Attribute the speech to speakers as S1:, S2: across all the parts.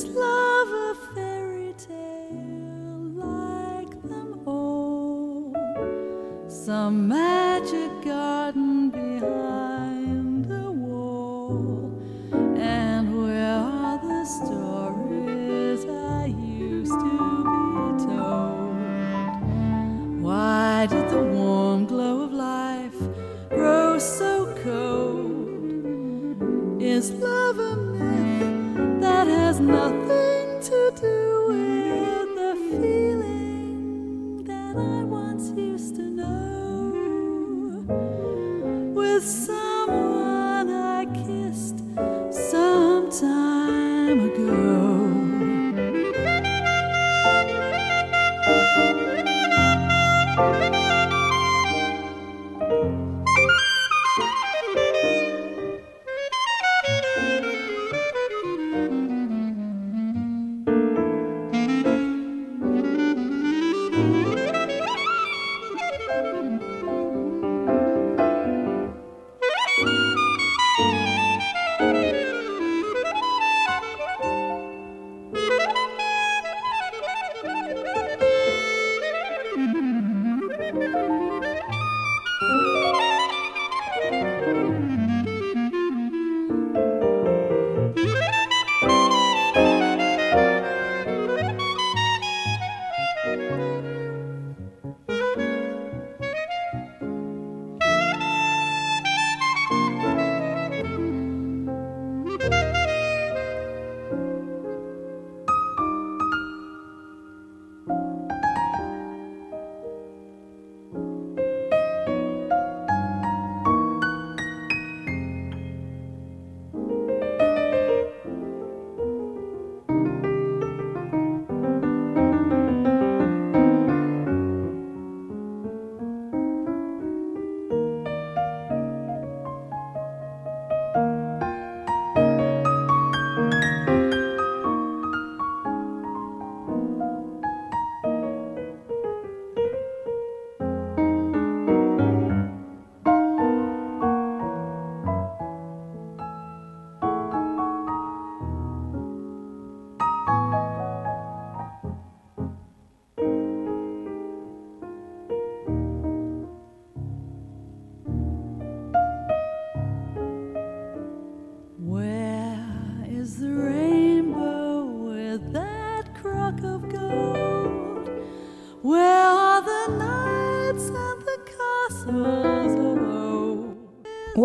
S1: Is love a fairy tale like them all? Some time ago.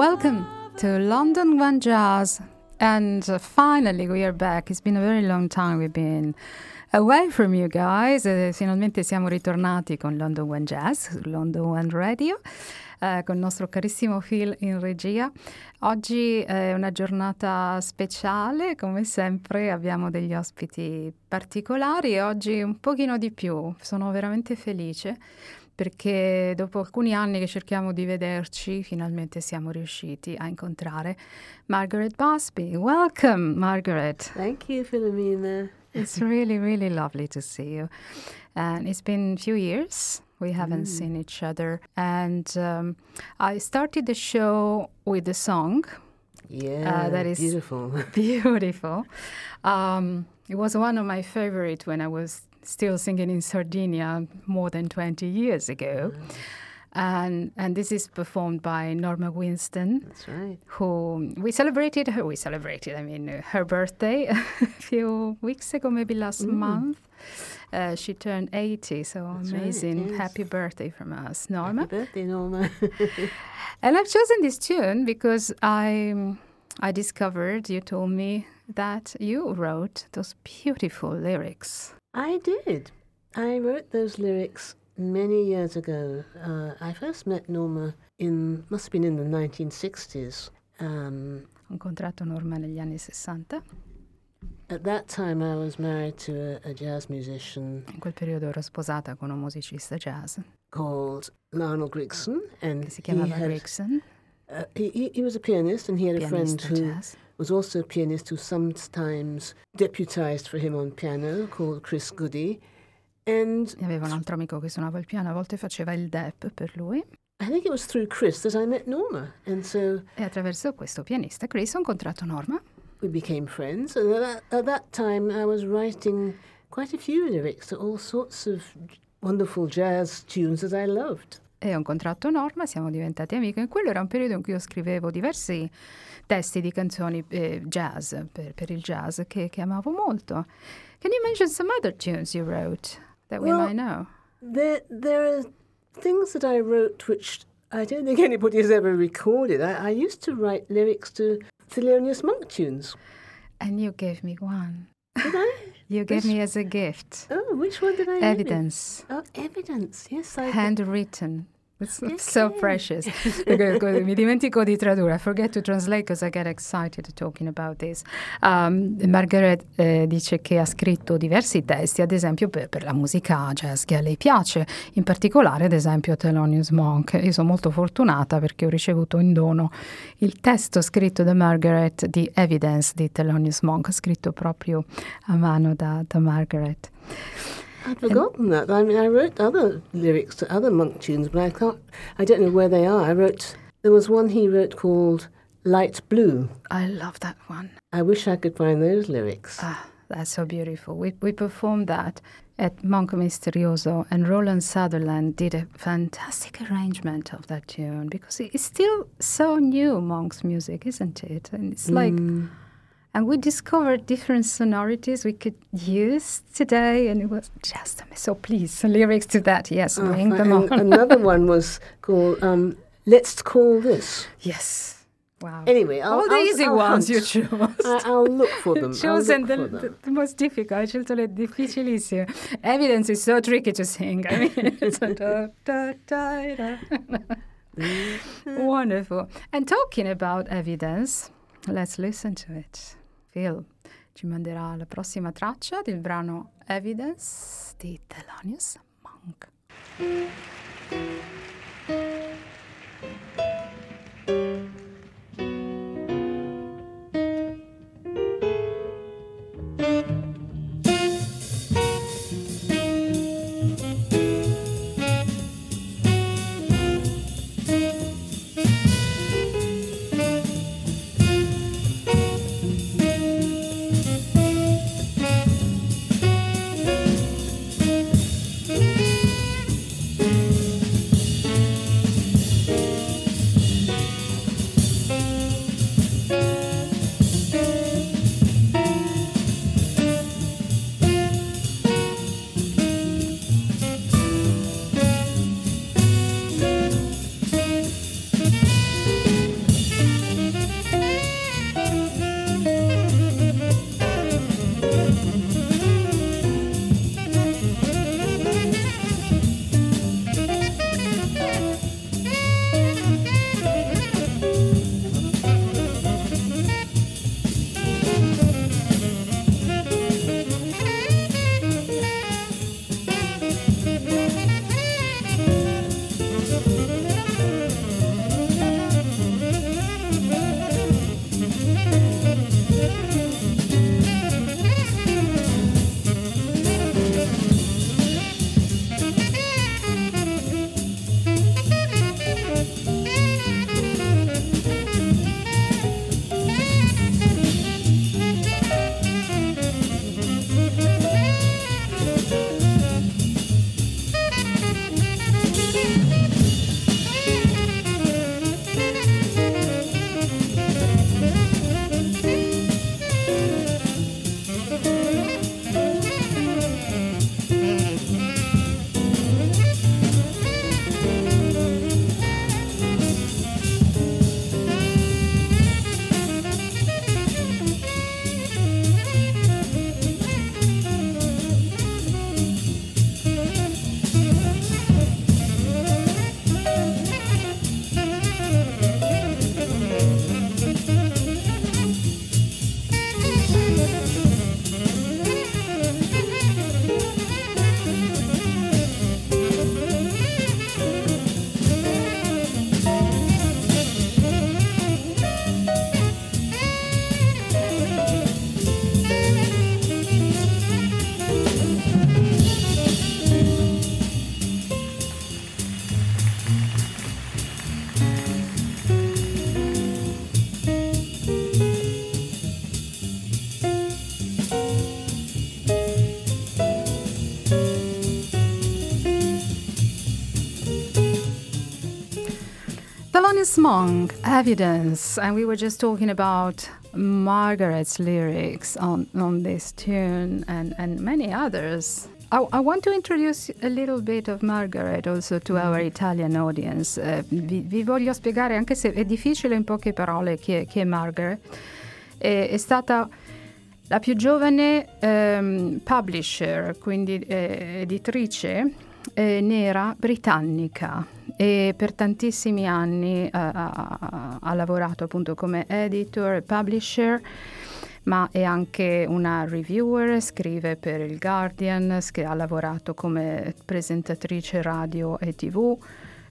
S2: Welcome to London One Jazz. And uh, finally, we are back. It's been a very long time we've been away from you guys. Eh, finalmente siamo ritornati con London One Jazz, London One Radio, eh, con il nostro carissimo Phil in regia. Oggi è una giornata speciale, come sempre abbiamo degli ospiti particolari e oggi un pochino di più. Sono veramente felice perché dopo alcuni anni che cerchiamo di vederci, finalmente siamo riusciti a incontrare Margaret Busby. Welcome, Margaret.
S3: Thank you, Philomena.
S2: It's really, really lovely to see you. And it's been a few years. We haven't seen each other. And um, I started the show with a song.
S3: Yeah,
S2: that is-
S3: beautiful.
S2: Beautiful. Um, it was one of my favorite when I was still singing in Sardinia more than 20 years ago. And, and this is performed by Norma Winstone,
S3: That's right.
S2: who we celebrated her, we celebrated, I mean, uh, her birthday a few weeks ago, maybe last month. Uh, she turned 80, so
S3: Mm. That's right,
S2: amazing.
S3: yes.
S2: Happy birthday from us, Norma.
S3: Happy birthday, Norma.
S2: And I've chosen this tune because I, I discovered, you told me that you wrote those beautiful lyrics.
S3: I did. I wrote those lyrics many years ago. Uh, I first met Norma in, must have been in the 1960s. Um,
S2: Ho incontrato Norma negli anni 60.
S3: at that time, I was married to a, a jazz musician
S2: In quel periodo ero sposata con un musicista jazz
S3: called Lionel Grigson, and
S2: che si chiamava
S3: had,
S2: Gregson,
S3: uh, he, he, he was a pianist, and he had a friend who
S2: jazz.
S3: was also a pianist who sometimes deputized for him on piano called Chris Goody. And
S2: aveva un altro amico che suonava il piano, a volte faceva il dep per lui.
S3: I think it was through Chris that I met Norma. And so
S2: E attraverso questo pianista Chris ho incontrato Norma.
S3: we became friends. And at that, at that time, I was writing quite a few lyrics to all sorts of wonderful jazz tunes that I loved.
S2: E ho incontrato Norma, siamo diventati amiche. E quello era un periodo in cui io scrivevo diversi testi di canzoni eh, jazz, per, per il jazz, che, che amavo molto. Can you mention some other tunes you wrote that we
S3: Well,
S2: might know?
S3: There, there are things that I wrote which I don't think anybody has ever recorded. I, I used to write lyrics to Thelonious Monk tunes.
S2: And you gave me one.
S3: Did I?
S2: You gave me as a gift.
S3: Oh, which one did I?
S2: Evidence.
S3: Oh, evidence. Yes, I.
S2: handwritten. It's so
S3: yes.
S2: precious. Mi dimentico di tradurre. I forget to translate because I get excited talking about this. Um, Margaret eh, dice che ha scritto diversi testi, ad esempio per, per la musica jazz che a lei piace, in particolare ad esempio Thelonious Monk. Io sono molto fortunata perché ho ricevuto in dono il testo scritto da Margaret di Evidence di Thelonious Monk, scritto proprio a mano da, da Margaret.
S3: I'd forgotten that. I mean, I wrote other lyrics to other monk tunes, but I can't. I don't know where they are. I wrote. There was one he wrote called "Light Blue."
S2: I love that one.
S3: I wish I could find those lyrics.
S2: Ah, that's so beautiful. We, we performed that at Monco Misterioso, and Rowland Sutherland did a fantastic arrangement of that tune because it's still so new, Monk's music, isn't it? And it's like,
S3: Mm.
S2: And we discovered different sonorities we could use today, and it was just. So please, lyrics to that, yes,
S3: Oh,
S2: bring them on.
S3: another one was called um, "Let's Call This."
S2: yes. Wow.
S3: Anyway, I'll,
S2: All the
S3: I'll-
S2: easy
S3: I'll
S2: ones
S3: hunt.
S2: you chose.
S3: I, I'll look for them.
S2: Chosen the, the,
S3: them.
S2: the most difficult. Hai scelto le difficilissime. Evidence is so tricky to sing. I mean, it's a da, da, da, da. Wonderful. And talking about evidence, let's listen to it. Phil ci manderà la prossima traccia del brano Evidence di Thelonious Monk. Monk, Evidence, and we were just talking about Margaret's lyrics on, on this tune and, and many others. I, I want to introduce a little bit of Margaret also to our Italian audience. Eh, vi, vi voglio spiegare, anche se è difficile in poche parole, chi è, chi è Margaret. È, è stata la più giovane ehm, publisher, quindi eh, editrice eh, nera britannica e per tantissimi anni eh, ha, lavorato appunto come editor e publisher ma è anche una reviewer, scrive per il Guardian, ha lavorato come presentatrice radio e tv,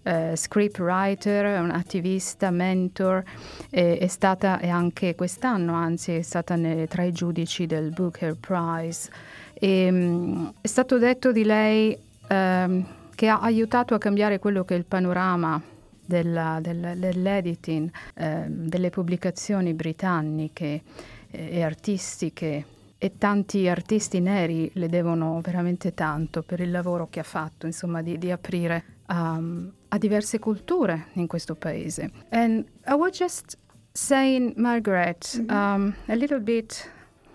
S2: eh, scriptwriter, un attivista, mentor, eh, è stata e anche quest'anno, anzi, è stata ne, tra i giudici del Booker Prize. E, mh, mm, è stato detto di lei ehm, che ha aiutato a cambiare quello che è il panorama della, del, dell'editing, eh, delle pubblicazioni britanniche eh, e artistiche e tanti artisti neri le devono veramente tanto per il lavoro che ha fatto, insomma, di, di aprire um, a diverse culture in questo paese. And I was just saying, Margaret, mm-hmm. um, a little bit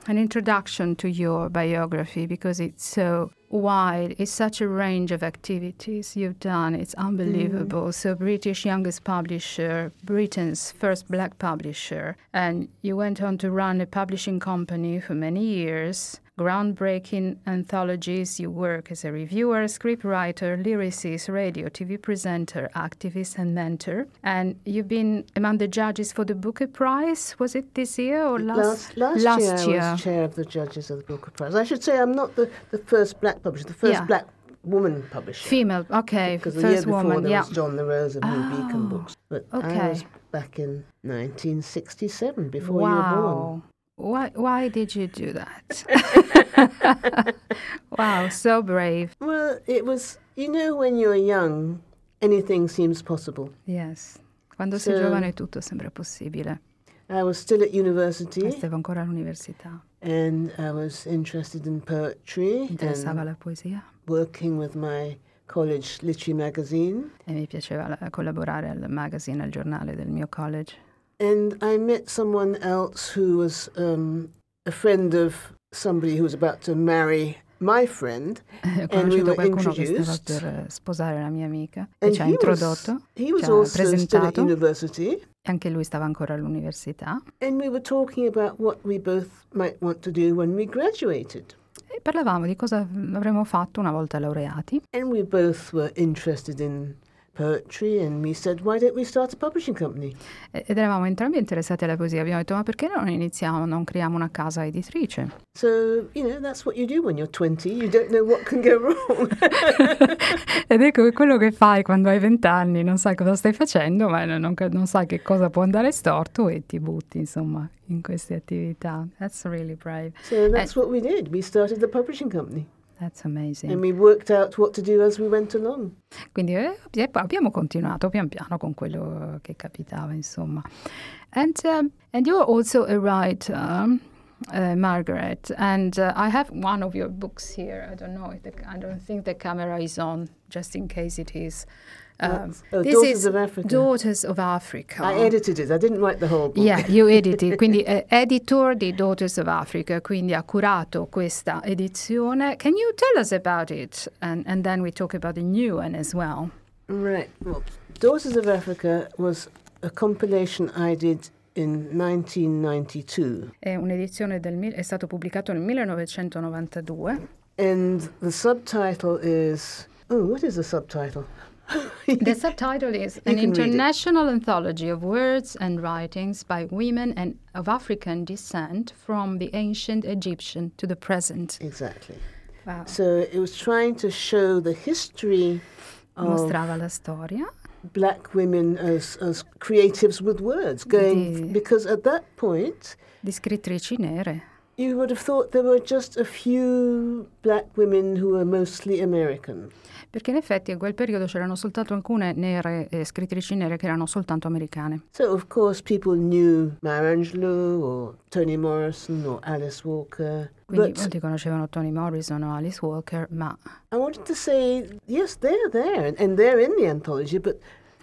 S2: an introduction to your biography because it's so wide. It's such a range of activities you've done. It's unbelievable. Mm. So, British youngest publisher, Britain's first black publisher, and you went on to run a publishing company for many years groundbreaking anthologies. You work as a reviewer, scriptwriter, lyricist, radio, TV presenter, activist, and mentor. And you've been among the judges for the Booker Prize. Was it this year or last?
S3: Last, last, last year, year, I was chair of the judges of the Booker Prize. I should say I'm not the, the first black publisher, the first yeah. black woman publisher.
S2: Female, okay.
S3: Because the
S2: First
S3: year before
S2: woman,
S3: there
S2: yeah.
S3: was John La Rose of New
S2: Oh,
S3: Beacon Books. But I
S2: okay.
S3: was back in 1967, before
S2: wow.
S3: you were born.
S2: Why, why did you do that? wow, so brave.
S3: Well, it was, you know, when you're young, anything seems possible.
S2: Yes. Quando sei
S3: So-
S2: giovane tutto sembra possibile.
S3: I was still at university
S2: stavo ancora all'università.
S3: and I was interested in poetry
S2: interessava la poesia
S3: working with my college literary magazine.
S2: e mi piaceva la- collaborare al magazine, al giornale del mio college.
S3: And I met someone else who was um, a friend of somebody who was about to marry my friend.
S2: Ho
S3: we
S2: conosciuto qualcuno che stava per eh, sposare la mia amica e ci ha introdotto.
S3: was
S2: ci ha presentato. Anche lui stava ancora all'università
S3: And we were talking about what we both might want to do when we graduated.
S2: e parlavamo di cosa avremmo fatto una volta laureati.
S3: And we both were interested in poetry, and we said, why don't we start a publishing company?
S2: Ed eravamo entrambi interessati alla poesia. Abbiamo detto, ma perché non iniziamo, non creiamo una casa editrice?
S3: So, you know, that's what you do when you're 20. You don't know what can go wrong.
S2: Ed ecco quello che fai quando hai vent'anni, non sai cosa stai facendo, ma non, non sai che cosa può andare storto e ti butti, insomma, in queste attività. That's really brave.
S3: so that's what we did. We started the publishing company.
S2: That's amazing.
S3: And we worked out what to do as we went along.
S2: Quindi eh, e abbiamo continuato pian piano con quello che capitava, insomma. And, um, and you're also a writer, uh, Margaret, and uh, I have one of your books here. I don't know if the, I don't think the camera is on, just in case it is. Um,
S3: oh,
S2: this
S3: Daughters
S2: is
S3: of Africa.
S2: Daughters of Africa.
S3: I edited it. I didn't write the whole book.
S2: Yeah, you edited, quindi è editor di Daughters of Africa, quindi ha curato questa edizione. Can you tell us about it? And, and then we talk about the new one as well.
S3: Right. Well, Daughters of Africa was a compilation I did in 1992.
S2: È un'edizione del è stato pubblicato nel 1992.
S3: And the subtitle is. Oh, what is the subtitle?
S2: The subtitle is An
S3: can read it.
S2: International Anthology of Words and Writings by Women and of African Descent from the Ancient Egyptian to the Present.
S3: exactly.
S2: Wow.
S3: So it was trying to show the history of
S2: Mostrava la storia
S3: black women as, as creatives with words, going
S2: Di-
S3: because at that point
S2: di scrittrici nere.
S3: You would have thought there were just a few black women who were mostly American.
S2: Perché in effetti in quel periodo c'erano soltanto alcune nere, eh, scrittrici nere che erano soltanto americane.
S3: So of course people knew Maya Angelou or Toni Morrison or Alice Walker.
S2: Quindi
S3: But
S2: molti conoscevano Toni Morrison o Alice Walker, ma
S3: I wanted to say, yes, they're there and, and they're in the anthology, but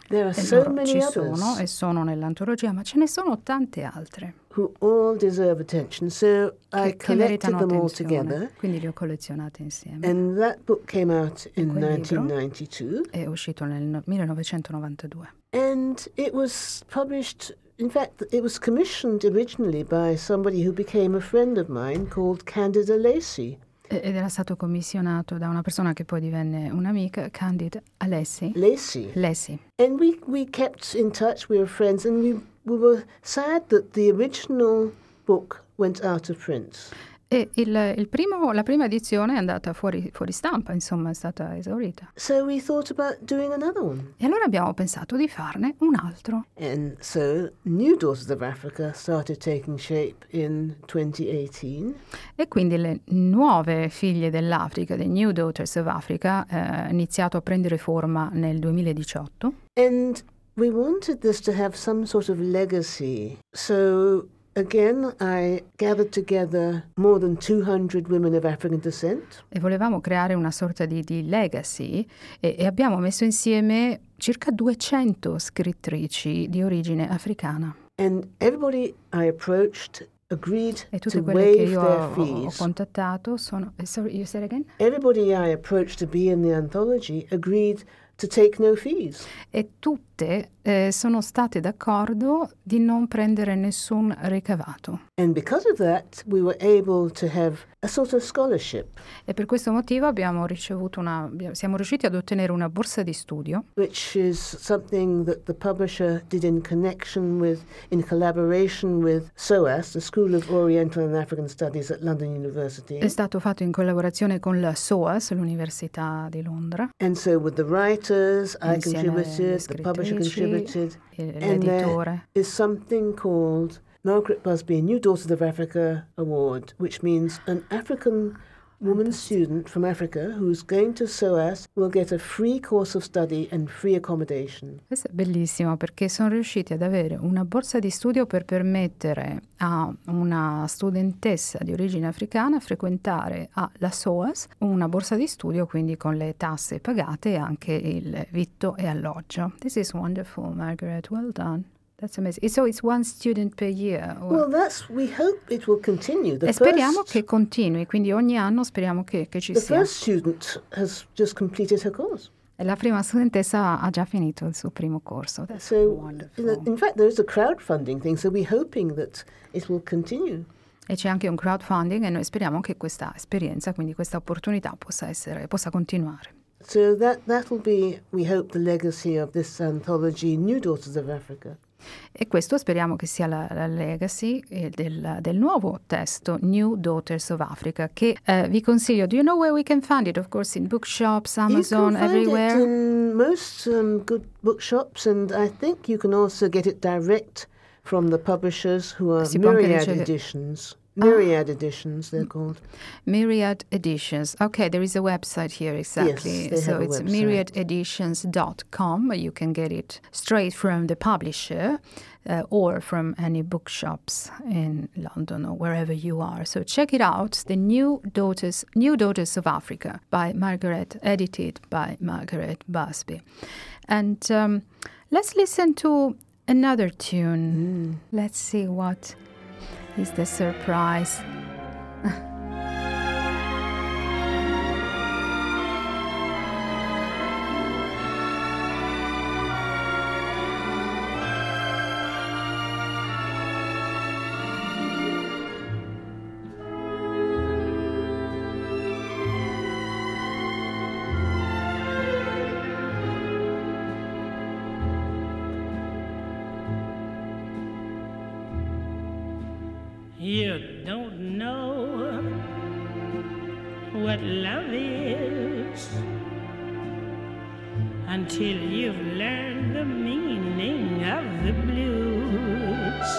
S3: There are so
S2: loro
S3: many
S2: ci sono
S3: others
S2: e sono nell'antologia, ma ce ne sono tante altre
S3: who all deserve attention. So I
S2: che, che
S3: collected them all together,
S2: Quindi li ho collezionate insieme.
S3: and that book came out in
S2: quel libro?
S3: 1992.
S2: È uscito nel no- 1992.
S3: And it was published, in fact, it was commissioned originally by somebody who became a friend of mine called Candida Lacey.
S2: E- Ed era stato commissionato da una persona che poi divenne un'amica, Candid Alessi.
S3: Lacey.
S2: Lessi.
S3: And we, we kept in touch, we were friends, and we, we were sad that the original book went out of print.
S2: E il, il primo- la prima edizione è andata fuori, fuori stampa, insomma, è stata esaurita.
S3: So we thought about doing another one.
S2: E allora abbiamo pensato di farne un altro.
S3: And so New Daughters of Africa started taking shape in 2018.
S2: E quindi le nuove figlie dell'Africa, the New Daughters of Africa, eh, ha iniziato a prendere forma nel 2018.
S3: And we wanted this to have some sort of legacy. So again, I gathered together more than 200 women of African descent.
S2: e volevamo creare una sorta di, di legacy e, e abbiamo messo insieme circa 200 scrittrici di origine africana
S3: And everybody I approached agreed
S2: e tutte
S3: to
S2: quelle che
S3: waive
S2: io
S3: their
S2: ho, ho contattato sono... eh, Sorry, you said again?
S3: Everybody I approached to be in the anthology agreed to take no fees.
S2: E tutte eh, sono state d'accordo di non prendere nessun ricavato.
S3: And because of that, we were able to have a sort of scholarship,
S2: E per questo motivo abbiamo ricevuto una, siamo riusciti ad ottenere una borsa di studio
S3: which is something that the publisher did in connection with, in collaboration with SOAS, the School of Oriental and African Studies at London University.
S2: È stato fatto in collaborazione con la SOAS, l'Università di Londra,
S3: And so with the writers, I
S2: insieme
S3: contributed, the publisher contributed,
S2: e
S3: and there is something called Margaret Busby New Daughters of Africa Award, which means an African woman student from Africa who's going to SOAS will get a free course of study and free accommodation.
S2: Questo è bellissimo perché sono riusciti ad avere una borsa di studio per permettere a una studentessa di origine africana frequentare alla SOAS una borsa di studio, quindi con le tasse pagate e anche il vitto e alloggio. This is wonderful, Margaret. Well done. That's amazing. So it's one student per year.
S3: Well, that's we hope it will continue. The
S2: e speriamo
S3: first,
S2: che continui, quindi ogni anno speriamo che, che ci
S3: the
S2: sia.
S3: first student has just completed her course.
S2: E la prima studentessa ha già finito il suo primo corso. That's
S3: So,
S2: wonderful.
S3: in fact, there is a crowdfunding thing. So we're hoping that it will continue.
S2: E c'è anche un crowdfunding e noi speriamo che questa esperienza, quindi questa opportunità possa, essere, possa continuare.
S3: So that that will be, we hope, the legacy of this anthology, New Daughters of Africa.
S2: E questo speriamo che sia la, la legacy eh, del, del nuovo testo New Daughters of Africa che eh, vi consiglio. Do you know where we can find it? Of course in bookshops, Amazon,
S3: you can find
S2: everywhere.
S3: it in most um, good bookshops, and I think you can also get it direct from the publishers who are
S2: Si
S3: Myriad Editions. Myriad Editions, they're called.
S2: Myriad Editions. Okay, there is a website here exactly.
S3: they
S2: so it's myriadeditions.com. You can get it straight from the publisher uh, or from any bookshops in London or wherever you are. So check it out. The New Daughters, New Daughters of Africa by Margaret, edited by Margaret Busby. And um, let's listen to another tune. Let's see what is the surprise.
S4: You don't know what love is until you've learned the meaning of the blues.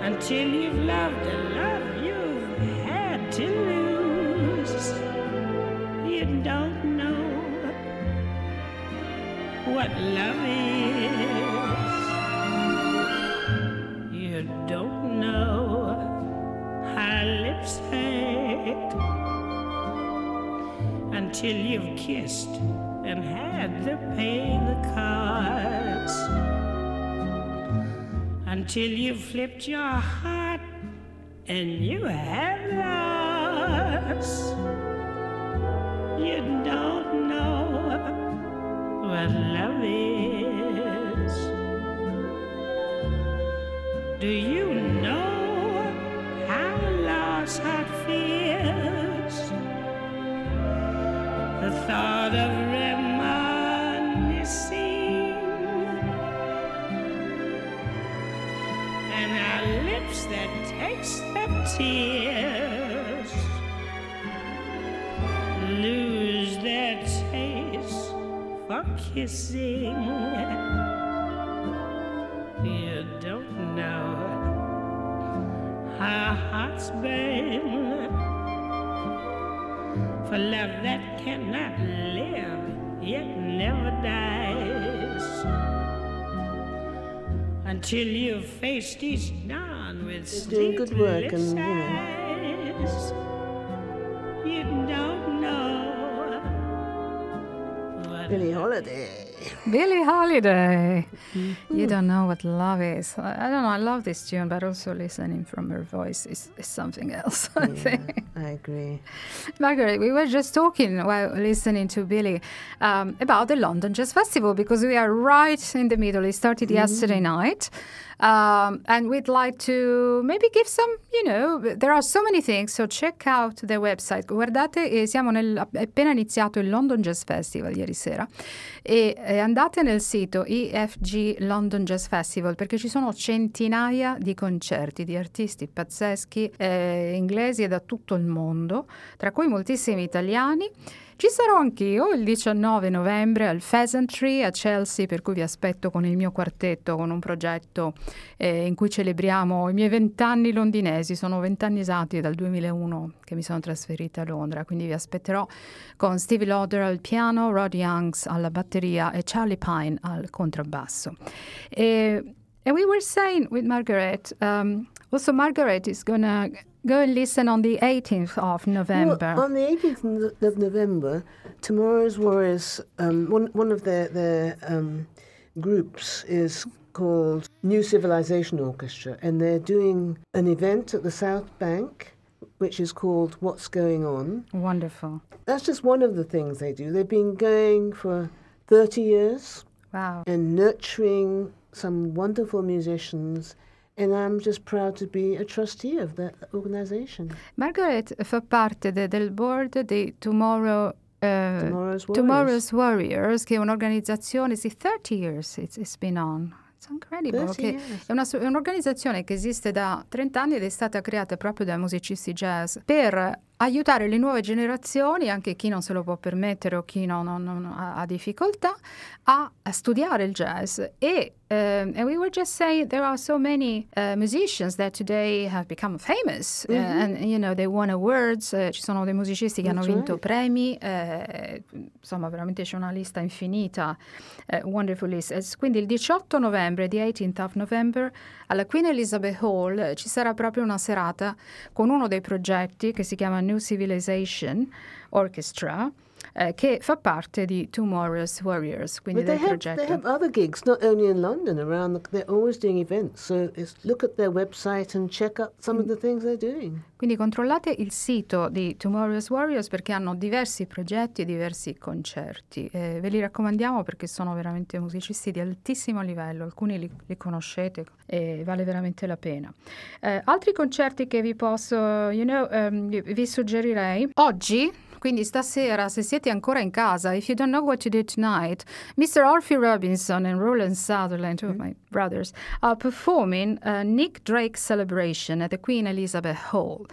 S4: Until you've loved a love you've had to lose. You don't know what love is. Until you've kissed and had to pay the cost until you've flipped your heart and you have lost. Kissing. You don't know how hearts burn for love that cannot live yet never dies until you've faced each dawn with
S3: You're doing good work and, you know.
S4: eyes. You don't know
S3: Billie Holiday.
S2: Billie Holiday. You don't know what love is. I I don't know. I love this tune, but also listening from her voice is, is something else. I think.
S3: I agree.
S2: Margaret, we were just talking while listening to Billie um, about the London Jazz Festival because we are right in the middle. It started yesterday night. Um, and we'd like to maybe give some, you know, there are so many things, so check out the website. Guardate, eh, siamo nel, appena iniziato il London Jazz Festival ieri sera e eh, andate nel sito EFG London Jazz Festival perché ci sono centinaia di concerti di artisti pazzeschi eh, inglesi e da tutto il mondo, tra cui moltissimi italiani. Ci sarò anch'io il 19 novembre al Pheasantry a Chelsea, per cui vi aspetto con il mio quartetto, con un progetto eh, in cui celebriamo i miei vent'anni londinesi. Sono vent'anni esatti dal 2001 che mi sono trasferita a Londra, quindi vi aspetterò con Stevie Lauder al piano, Rod Youngs alla batteria e Charlie Pine al contrabbasso. E, and we were saying with Margaret, um, also Margaret is gonna go and listen on the 18th of November.
S3: Well, on the 18th of November, Tomorrow's Warriors, um, one, one of their, their um, groups is called New Civilization Orchestra, and they're doing an event at the South Bank, which is called What's Going On.
S2: Wonderful.
S3: That's just one of the things they do. They've been going for 30 years
S2: Wow.
S3: and nurturing some wonderful musicians. And I'm just proud to be a trustee of that organization.
S2: Margaret fa parte de- del board di Tomorrow, eh,
S3: Tomorrow's Warriors.
S2: Tomorrow's Warriors, che è un'organizzazione, sì, 30 years it's, it's been on. It's incredible.
S3: 30
S2: che
S3: years.
S2: è, una- è un'organizzazione che esiste da 30 anni ed è stata creata proprio da musicisti jazz per aiutare le nuove generazioni, anche chi non se lo può permettere o chi non, non- non ha, difficoltà, a, a studiare il jazz. E um, and we were just saying there are so many uh, musicians that today have become famous uh, and you know they won awards. eh, ci sono dei musicisti che hanno
S3: That's
S2: vinto
S3: right.
S2: premi, eh, insomma veramente c'è una lista infinita, eh, wonderful list. Eh, Quindi il 18 novembre, the 18th of November, alla Queen Elizabeth Hall eh, ci sarà proprio una serata con uno dei progetti che si chiama New Civilization Orchestra, eh, che fa parte di Tomorrow's Warriors, quindi
S3: But they
S2: del
S3: have,
S2: progetto.
S3: they have other gigs, not only in London, around the, they're always doing events. So look at their website and check out some of the things they're doing.
S2: Quindi controllate il sito di Tomorrow's Warriors perché hanno diversi progetti e diversi concerti. Eh, ve li raccomandiamo perché sono veramente musicisti di altissimo livello, alcuni li, li conoscete e vale veramente la pena. Eh, altri concerti che vi posso, you know, vi, vi suggerirei oggi. Quindi stasera, se siete ancora in casa, if you don't know what to do tonight, Mr. Orphy Robinson and Rowland Sutherland, two of my brothers, are performing a Nick Drake celebration at the Queen Elizabeth Hall.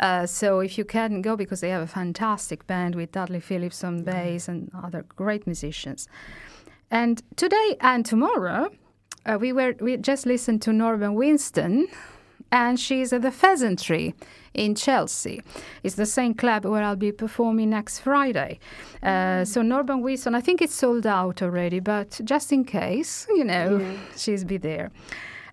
S2: Uh, so if you can go, because they have a fantastic band with Dudley Phillips on bass and other great musicians. And today and tomorrow, uh, we were we just listened to Norman Winstone, and she's at the Pheasantry in Chelsea. It's the same club where I'll be performing next Friday. Uh, so Norman Wilson, I think it's sold out already, but just in case, you know, she's be there.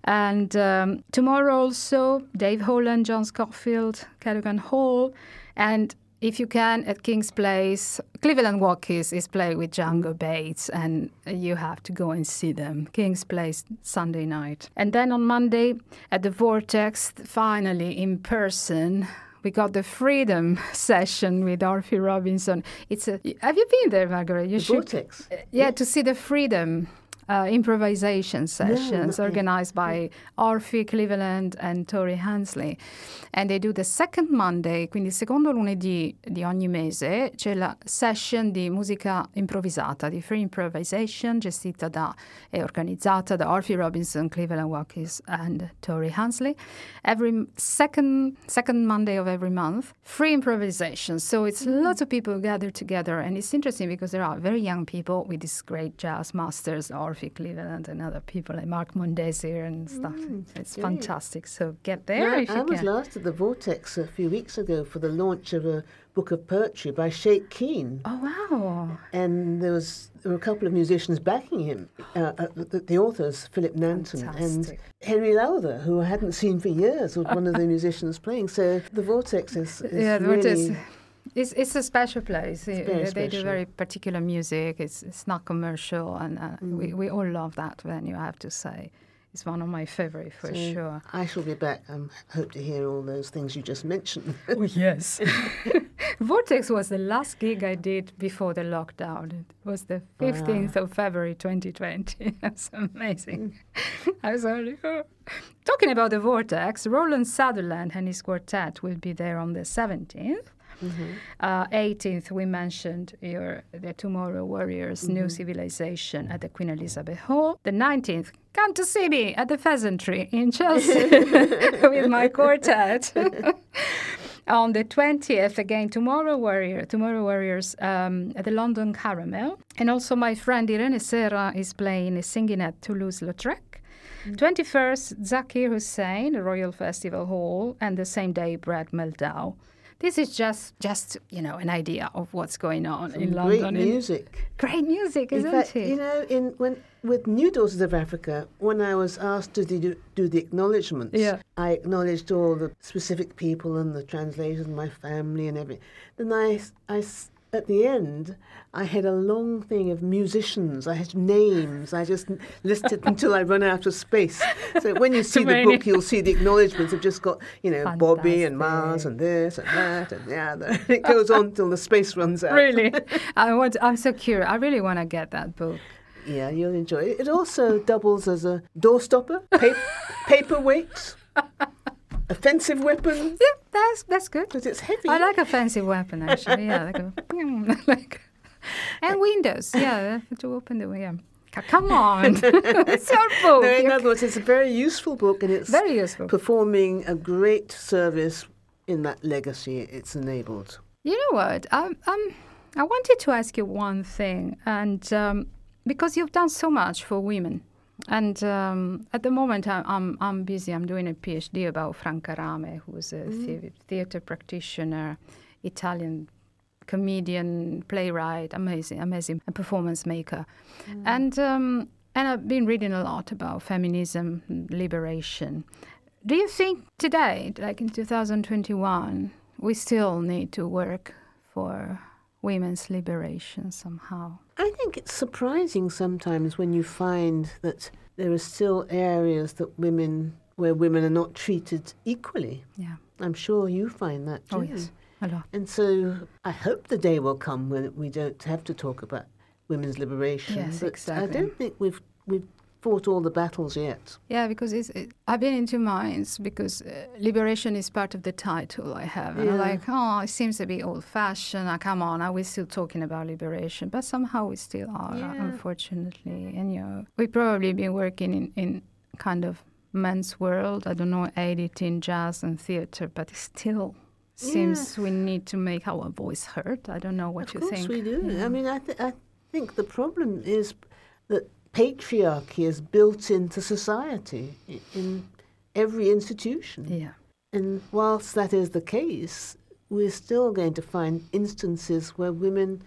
S2: And um, tomorrow also, Dave Holland, John Scofield, Cadogan Hall, and if you can, at King's Place, Cleveland Watkiss, is playing with Django Bates, and you have to go and see them. King's Place, Sunday night. And then on Monday, at the Vortex, finally in person, we got the Freedom session with Orphy Robinson. It's a. Have you been there, Margaret? You
S3: The
S2: should.
S3: Vortex.
S2: Yeah, to see the Freedom uh, improvisation sessions
S3: not-
S2: organized by Orphy Cleveland and Tori Handsley. And they do the second Monday, quindi il secondo lunedì di ogni mese, c'è la session di musica improvvisata, di free improvisation, gestita da e organizzata da Orphy Robinson, Cleveland Watkiss and Tori Handsley. Every second second Monday of every month, free improvisation. So it's lots of people gathered together, and it's interesting because there are very young people with these great jazz masters, Orphy Cleveland and other people like Mark Mondesir and stuff. it's
S3: great.
S2: fantastic. So get there if
S3: I
S2: you
S3: was
S2: can.
S3: last at the Vortex a few weeks ago for the launch of a book of poetry by Shake Keane.
S2: Oh wow!
S3: and there was there were a couple of musicians backing him. Uh, uh, the, the authors, Philip Nanton and Henry Lowther, who I hadn't seen for years, was one of the musicians playing. So the Vortex is, is
S2: yeah, the
S3: really
S2: Vortex. It's, it's a special place. They do very particular music. It's it's not commercial, and uh,
S3: Mm.
S2: we, we all love that venue. I have to say, it's one of my favorite for
S3: So
S2: sure.
S3: I shall be back. I um, hope to hear all those things you just mentioned.
S2: Oh yes. Vortex was the last gig I did before the lockdown. It was the 15th of February 2020. That's amazing. I was already, oh. Talking about the Vortex, Rowland Sutherland and his quartet will be there on the 17th. Uh, 18th, we mentioned your the Tomorrow Warriors New Civilization at the Queen Elizabeth Hall. The 19th, come to see me at the Pheasantry in Chelsea with my quartet. On the 20th, again, Tomorrow Warrior, Tomorrow Warriors um, at the London Caramel. And also my friend Irene Serra is playing, is singing at Toulouse-Lautrec. 21st, Zakir Hussain, Royal Festival Hall, and the same day, Brad Mehldau. This is just, just you know, an idea of what's going on in
S3: Great
S2: London. In-
S3: music.
S2: Great music,
S3: In
S2: isn't
S3: fact,
S2: it?
S3: you know, in when with New Daughters of Africa, when I was asked to do, do the acknowledgements,
S2: Yeah.
S3: I acknowledged all the specific people and the translators and my family and everything. Then I, I at the end, I had a long thing of musicians. I had names. I just listed until I run out of space. So when you see the book, you'll see the acknowledgements I've just got, you know, Bobby and Mars and this and that and the other. It goes on till the space runs out.
S2: really, I want. I'm so curious. I really want to get that book.
S3: Yeah, you'll enjoy it. It also doubles as a doorstopper, pa- paperweight, offensive weapon,
S2: Yeah, that's that's good.
S3: because it's heavy.
S2: I like a fancy weapon actually. Yeah, like a like, and windows. Yeah, to open the yeah. Come on, it's your book.
S3: no, in other words, it's a very useful book and it's
S2: very useful.
S3: performing a great service in that legacy it's enabled.
S2: You know what? Um, um, I wanted to ask you one thing, and um, because you've done so much for women, and um, at the moment I'm, I'm I'm busy. I'm doing a PhD about Franca Rame, who's a the- theater practitioner, Italian comedian, playwright, amazing, amazing performance maker, and um, and I've been reading a lot about feminism, liberation. Do you think today, like in 2021, we still need to work for women's liberation somehow?
S3: I think it's surprising sometimes when you find that there are still areas that women where women are not treated equally.
S2: Yeah.
S3: I'm sure you find that oh, too.
S2: Oh, yes. A lot.
S3: And so I hope the day will come when we don't have to talk about women's liberation.
S2: Yes,
S3: but
S2: exactly.
S3: I don't think we've we've fought all the battles yet.
S2: Yeah, because it's, it, I've been in two minds because uh, liberation is part of the title I have. And I'm
S3: Yeah.
S2: like, oh, it seems a bit old fashioned. Uh, come on, are we still talking about liberation? But somehow we still are,
S3: Yeah.
S2: unfortunately. And, you know, we've probably been working in, in kind of men's world. I don't know, editing, jazz, and theater, but it still seems we need to make our voice heard. I don't know what
S3: of
S2: you
S3: course
S2: think.
S3: we do.
S2: Yeah.
S3: I mean, I, th- I think the problem is that patriarchy is built into society in every institution.
S2: yeah.
S3: And whilst that is the case, we're still going to find instances where women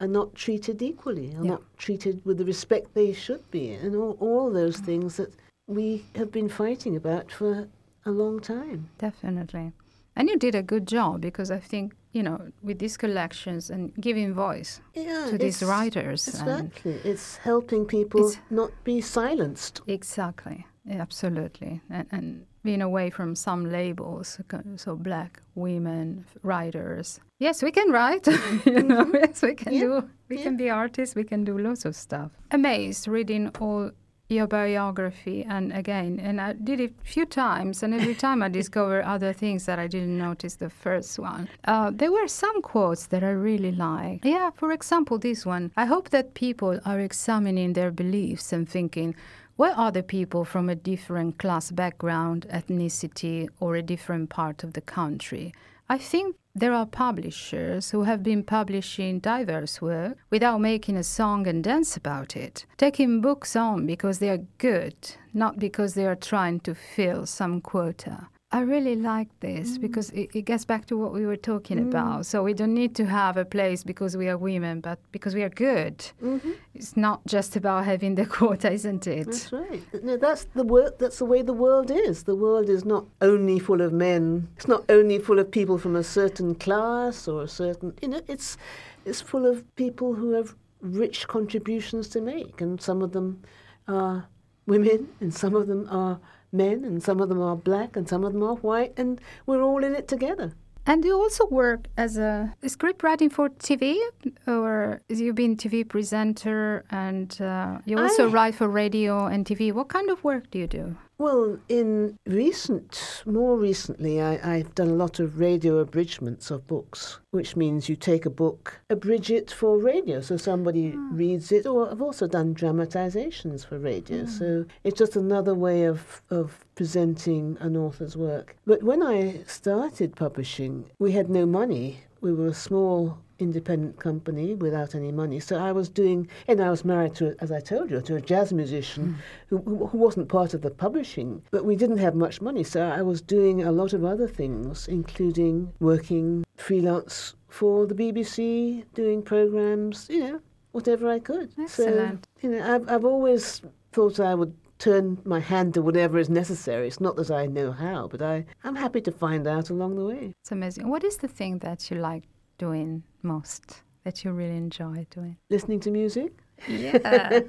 S3: are not treated equally, are
S2: Yeah.
S3: not treated with the respect they should be, and all, all those things that we have been fighting about for a long time.
S2: Definitely. And you did a good job because I think you know, with these collections and giving voice
S3: Yeah,
S2: to these writers. and-
S3: Exactly. It's helping people
S2: It's-
S3: not be silenced.
S2: Exactly, absolutely, and, and being away from some labels, so black women writers. Yes, we can write. you know, mm-hmm. yes, we can
S3: Yeah,
S2: do. We
S3: yeah.
S2: can be artists. We can do lots of stuff. Amazed reading all your biography, and again, and I did it a few times, and every time I discover other things that I didn't notice the first one. Uh, there were some quotes that I really like. Yeah, for example, this one. I hope that people are examining their beliefs and thinking. Where are the people from a different class background, ethnicity, or a different part of the country? I think there are publishers who have been publishing diverse work without making a song and dance about it, taking books on because they are good, not because they are trying to fill some quota. I really like this mm. because it, it gets back to what we were talking mm. about. So we don't need to have a place because we are women, but because we are good. Mm-hmm. It's not just about having the quota, isn't it?
S3: That's right. No, that's the wor- That's the way the world is. The world is not only full of men. It's not only full of people from a certain class or a certain. You know, it's it's full of people who have rich contributions to make, and some of them are women, and some of them are men, and some of them are black, and some of them are white, and we're all in it together.
S2: And you also work as a script writing for TV, or you've been TV presenter, and uh, you also
S3: I-
S2: write for radio and TV. What kind of work do you do?
S3: Well, in recent, more recently, I, I've done a lot of radio abridgments of books, which means you take a book, abridge it for radio, so somebody hmm. reads it, or I've also done dramatizations for radio, hmm. so it's just another way of, of presenting an author's work. But when I started publishing, we had no money. We were a small independent company without any money. So I was doing, and I was married to, as I told you, to a jazz musician hmm. who, who who wasn't part of the publishing, but we didn't have much money. So I was doing a lot of other things, including working freelance for the BBC, doing programs, you know, whatever I could.
S2: Excellent.
S3: So, you know, I've, I've always thought I would turn my hand to whatever is necessary. It's not that I know how, but I, I'm happy to find out along the way.
S2: It's amazing. What is the thing that you like doing most, that you really enjoy doing?
S3: Listening to music?
S2: Yeah.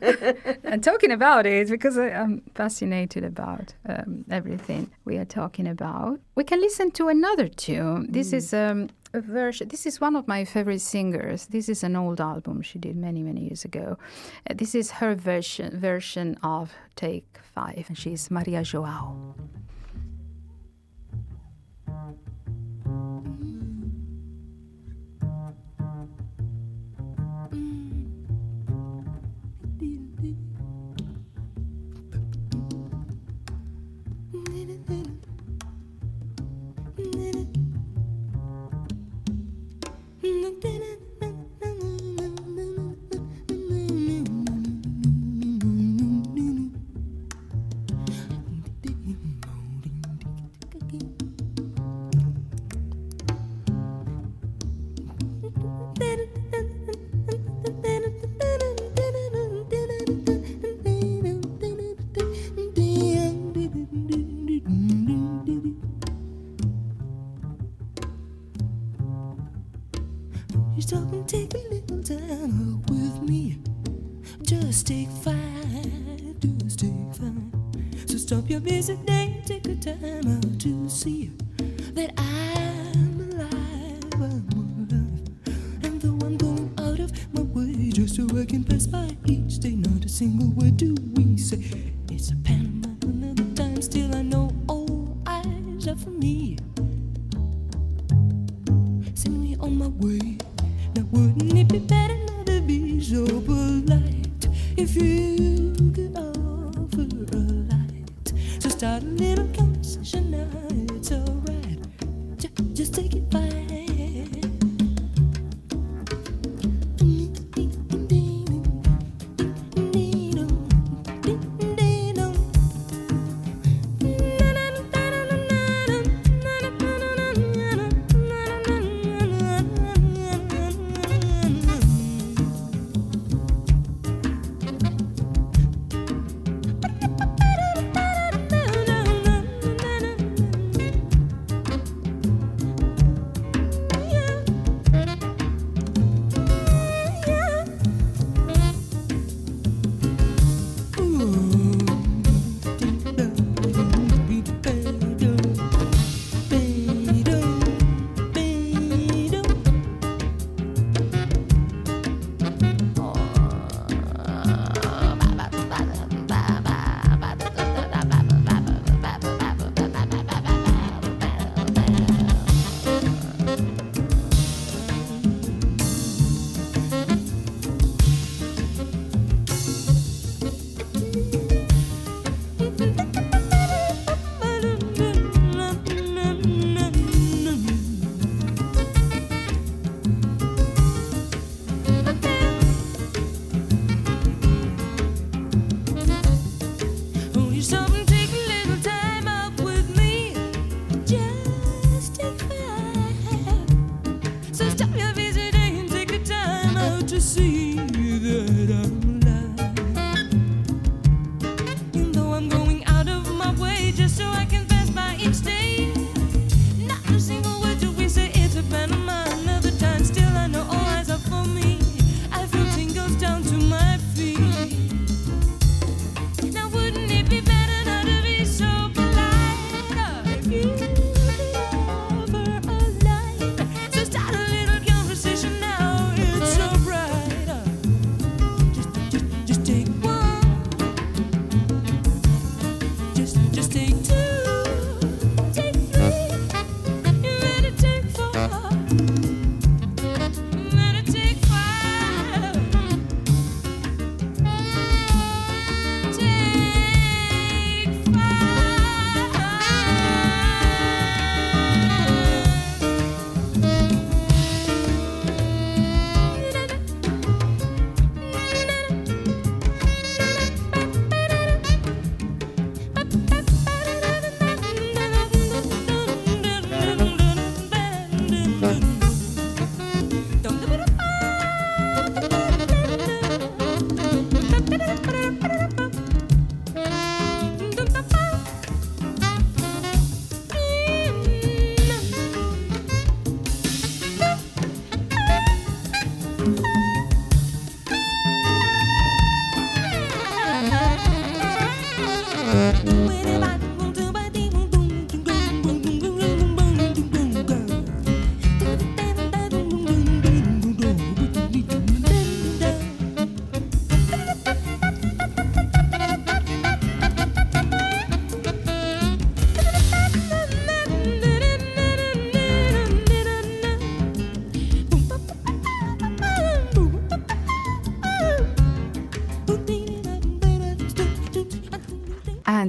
S2: and talking about it, because I, I'm fascinated about um, everything we are talking about, we can listen to another tune. This is um, a version, this is one of my favorite singers. This is an old album she did many, many years ago. Uh, this is her version, version of Take Five, and she's Maria Joao.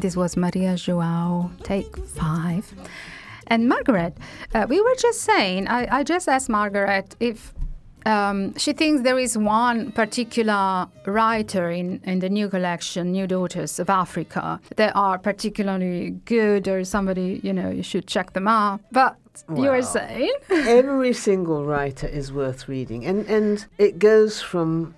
S2: This was Maria Joao, take five. And Margaret, uh, we were just saying, I, I just asked Margaret if um, she thinks there is one particular writer in, in the new collection, New Daughters of Africa, that are particularly good or somebody, you know, you should check them out. But you were saying?
S3: Every single writer is worth reading, and and it goes from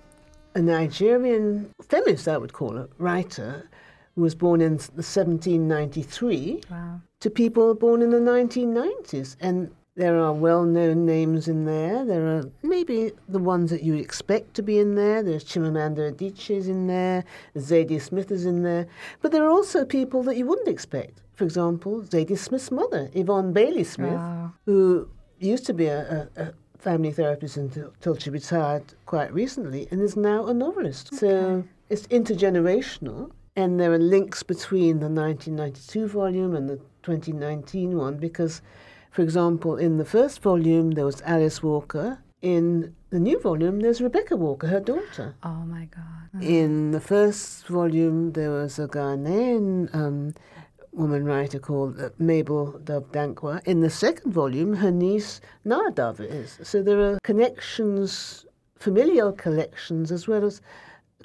S3: a Nigerian feminist, I would call it, writer who was born in 1793
S2: Wow.
S3: to people born in the 1990s. And there are well known names in there. There are maybe the ones that you'd expect to be in there. There's Chimamanda Adichie is in there, Zadie Smith is in there. But there are also people that you wouldn't expect. For example, Zadie Smith's mother, Yvonne Bailey Smith,
S2: Wow.
S3: who used to be a, a, a family therapist until, until she retired quite recently and is now a novelist. So it's intergenerational. And there are links between the 1992 volume and the 2019 one because, for example, in the first volume there was Alice Walker. In the new volume, there's Rebecca Walker, her daughter.
S2: Oh my God.
S3: In the first volume, there was a Ghanaian um, woman writer called uh, Mabel Dove Danquah. In the second volume, her niece Nadav is. So there are connections, familial connections, as well as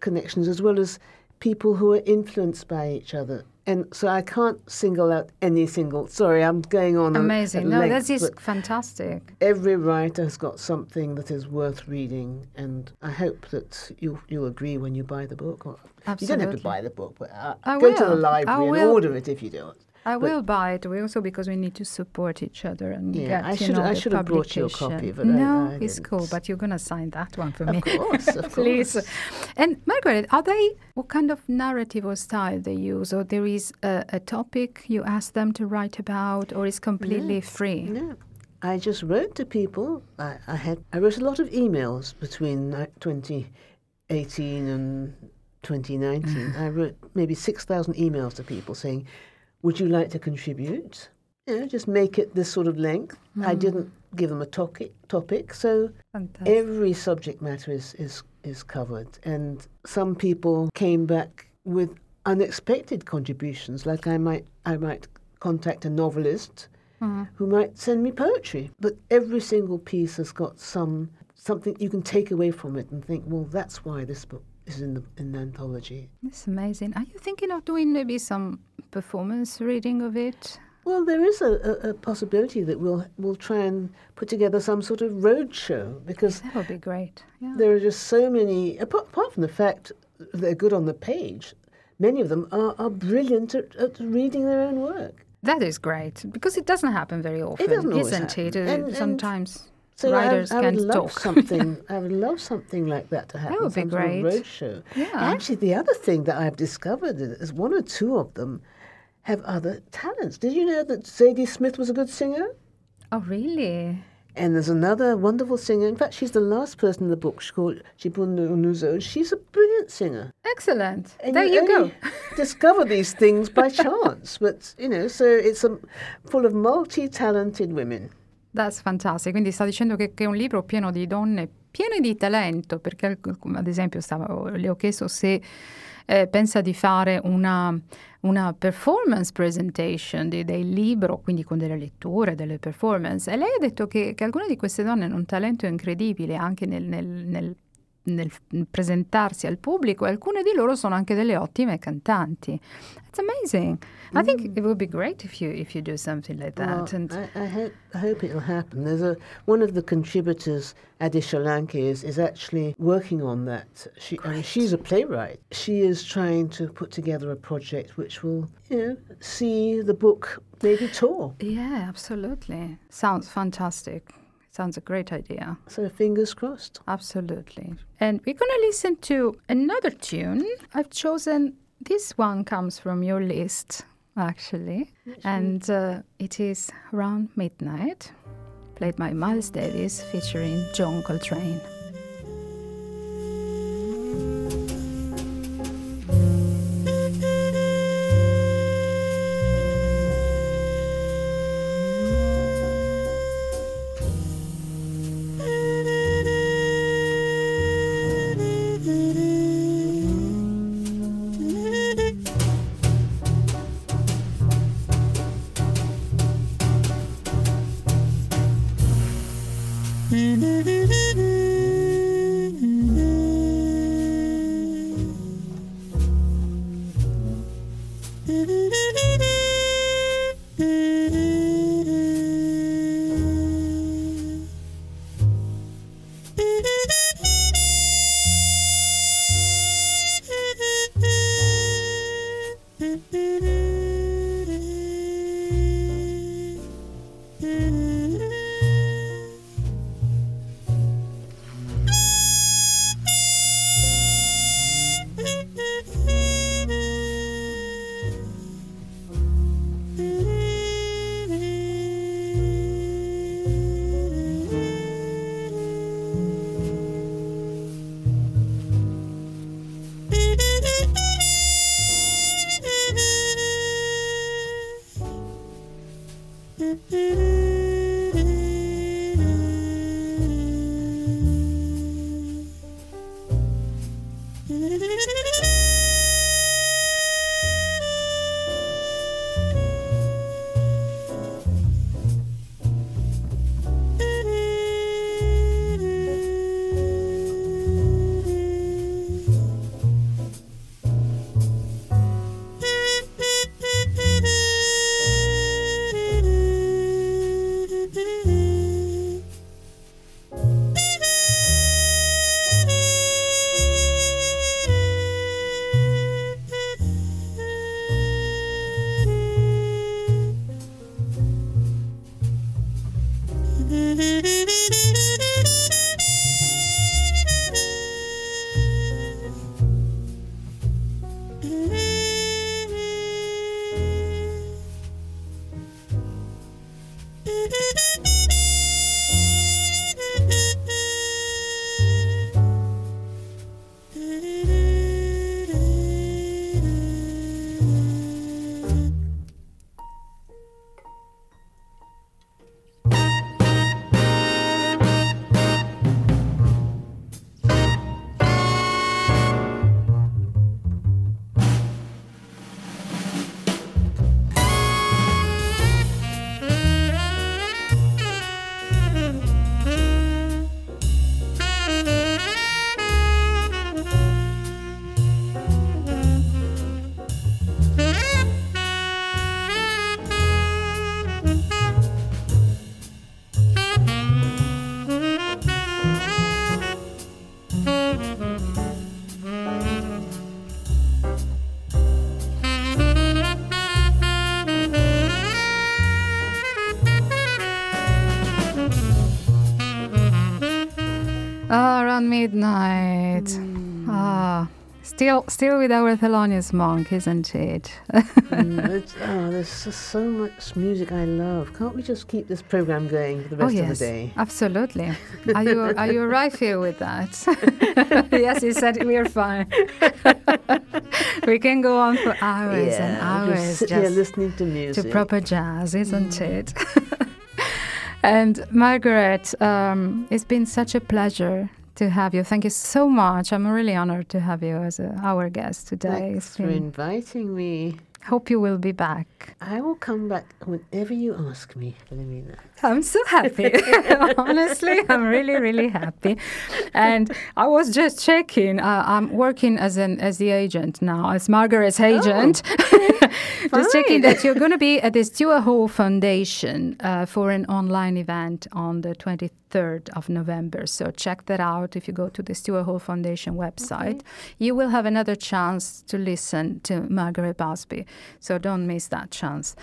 S3: connections, as well as people who are influenced by each other. And so I can't single out any single. Sorry, I'm going on.
S2: Amazing. No,
S3: length,
S2: that is
S3: but
S2: fantastic.
S3: every writer has got something that is worth reading, and I hope that you you'll agree when you buy the book. Or, you don't have to buy the book, but uh, go to the
S2: will.
S3: Library and
S2: will.
S3: order it if you don't.
S2: I will buy it We also because we need to support each other and
S3: Yeah,
S2: get
S3: I
S2: you
S3: should-
S2: know,
S3: I should have brought you a copy, but
S2: no,
S3: I
S2: it's cool. But you're gonna sign that one for me.
S3: Of
S2: me,
S3: course, of
S2: please.
S3: course.
S2: And Margaret, are they what kind of narrative or style they use, or there is a, a topic you ask them to write about, or is completely free?
S3: No, I just wrote to people. I, I had I wrote a lot of emails between 2018 and 2019. Mm. I wrote maybe 6,000 emails to people saying, "Would you like to contribute?" You know, just make it this sort of length. I mm. didn't give them a topic. Topic, so
S2: Fantastic.
S3: every subject matter is, is is covered, and some people came back with unexpected contributions. Like I might I might contact a novelist mm-hmm. who might send me poetry, but every single piece has got some something you can take away from it and think, well, that's why this book is in the in the anthology.
S2: It's amazing. Are you thinking of doing maybe some performance reading of it?
S3: Well, there is a, a, a possibility that we'll we'll try and put together some sort of road show because
S2: That would be great. Yeah.
S3: there are just so many. Apart, apart from the fact they're good on the page, many of them are, are brilliant at, at reading their own work.
S2: That is great because it doesn't happen very often,
S3: doesn't always
S2: isn't
S3: happen.
S2: it?
S3: And- and
S2: Sometimes
S3: So I-
S2: writers
S3: I, would
S2: can't
S3: love
S2: talk.
S3: something. I would love something like that to happen.
S2: That would be
S3: some sort of
S2: great.
S3: road show.
S2: Yeah.
S3: Actually, the other thing that I've discovered is one or two of them have other talents. Did you know that Zadie Smith was a good singer?
S2: oh, really?
S3: And there's another wonderful singer. In fact, she's the last person in the book. She's called Chibundu Onuzo. She's a brilliant singer.
S2: Excellent.
S3: And
S2: there you go.
S3: only discover these things by chance. But, you know, so it's a, full of multi-talented women.
S2: That's fantastic. Quindi sta dicendo che, che è un libro pieno di donne piene di talento, perché ad esempio stavo- le ho chiesto se eh, pensa di fare una, una performance presentation di- del libro, quindi con delle letture, delle performance. E lei ha detto che, che alcune di queste donne hanno un talento incredibile anche nel, nel- nel- nel presentarsi al pubblico e alcune di loro sono anche delle ottime cantanti. It's amazing. I think mm. it would be great if you if you do something like that.
S3: Well,
S2: and
S3: I, I, hope, I hope it'll happen. There's a one of the contributors, Adi Shalanki, is, is actually working on that. She, I mean, she's a playwright. She is trying to put together a project which will, you know, see the book maybe tour.
S2: Yeah, absolutely. Sounds fantastic. Sounds a great idea.
S3: So fingers crossed.
S2: Absolutely. And we're going to listen to another tune. I've chosen this one comes from your list, actually. And uh, it is Around Midnight, played by Miles Davis featuring John Coltrane. Midnight. Ah, still, still with our Thelonious Monk, isn't it?
S3: Mm, oh, there's just so much music I love. Can't we just keep this program going for the
S2: oh
S3: rest
S2: yes,
S3: of the day?
S2: absolutely. Are you are you right here with that? yes, he said we're fine. we can go on for hours and hours
S3: just sit here listening to music, to
S2: proper jazz, isn't it? and Margaret, um, it's been such a pleasure to have you. Thank you so much. I'm really honored to have you as a, our guest today.
S3: Thanks for inviting me.
S2: hope you will be back.
S3: I will come back whenever you ask me, Filomena.
S2: I'm so happy. Honestly, I'm really, really happy. And I was just checking. Uh, I'm working as an as the agent now, as Margaret's agent. just checking that you're going to be at the Stuart Hall Foundation uh, for an online event on the 23rd of November. So check that out. If you go to the Stuart Hall Foundation website, you will have another chance to listen to Margaret Busby. So don't miss that chance.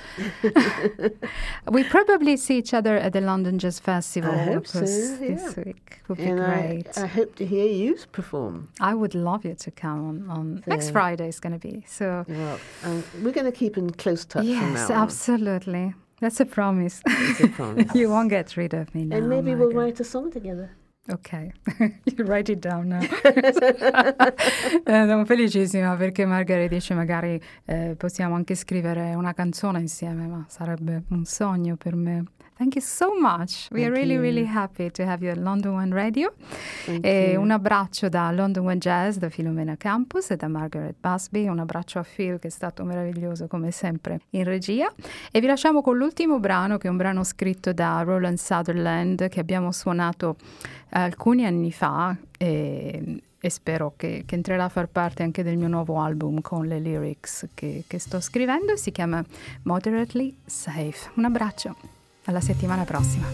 S2: we probably see each other at the London Jazz Festival
S3: I hope so,
S2: this,
S3: yeah.
S2: this week. Would be
S3: and I,
S2: great.
S3: I hope to hear you perform.
S2: I would love you to come on, on next Friday. Is going to be so.
S3: Well, um, we're going to keep in close touch from
S2: Yes,
S3: now on.
S2: absolutely. That's a promise.
S3: It's a promise.
S2: you won't get rid of me now.
S3: and maybe we'll
S2: Margaret.
S3: write a song together.
S2: Ok, you write it down now. eh, sono felicissima perché Margaret dice magari eh, possiamo anche scrivere una canzone insieme, ma sarebbe un sogno per me. Thank you so much. We are
S3: Thank
S2: really,
S3: you.
S2: really happy to have you at London One Radio. Un abbraccio da London One Jazz, da Filomena Campus e da Margaret Busby. Un abbraccio a Phil che è stato meraviglioso come sempre in regia. E vi lasciamo con l'ultimo brano che è un brano scritto da Roland Sutherland che abbiamo suonato alcuni anni fa e, e spero che, che entrerà a far parte anche del mio nuovo album con le lyrics che, che sto scrivendo. Si chiama Moderately Safe. Un abbraccio, alla settimana prossima.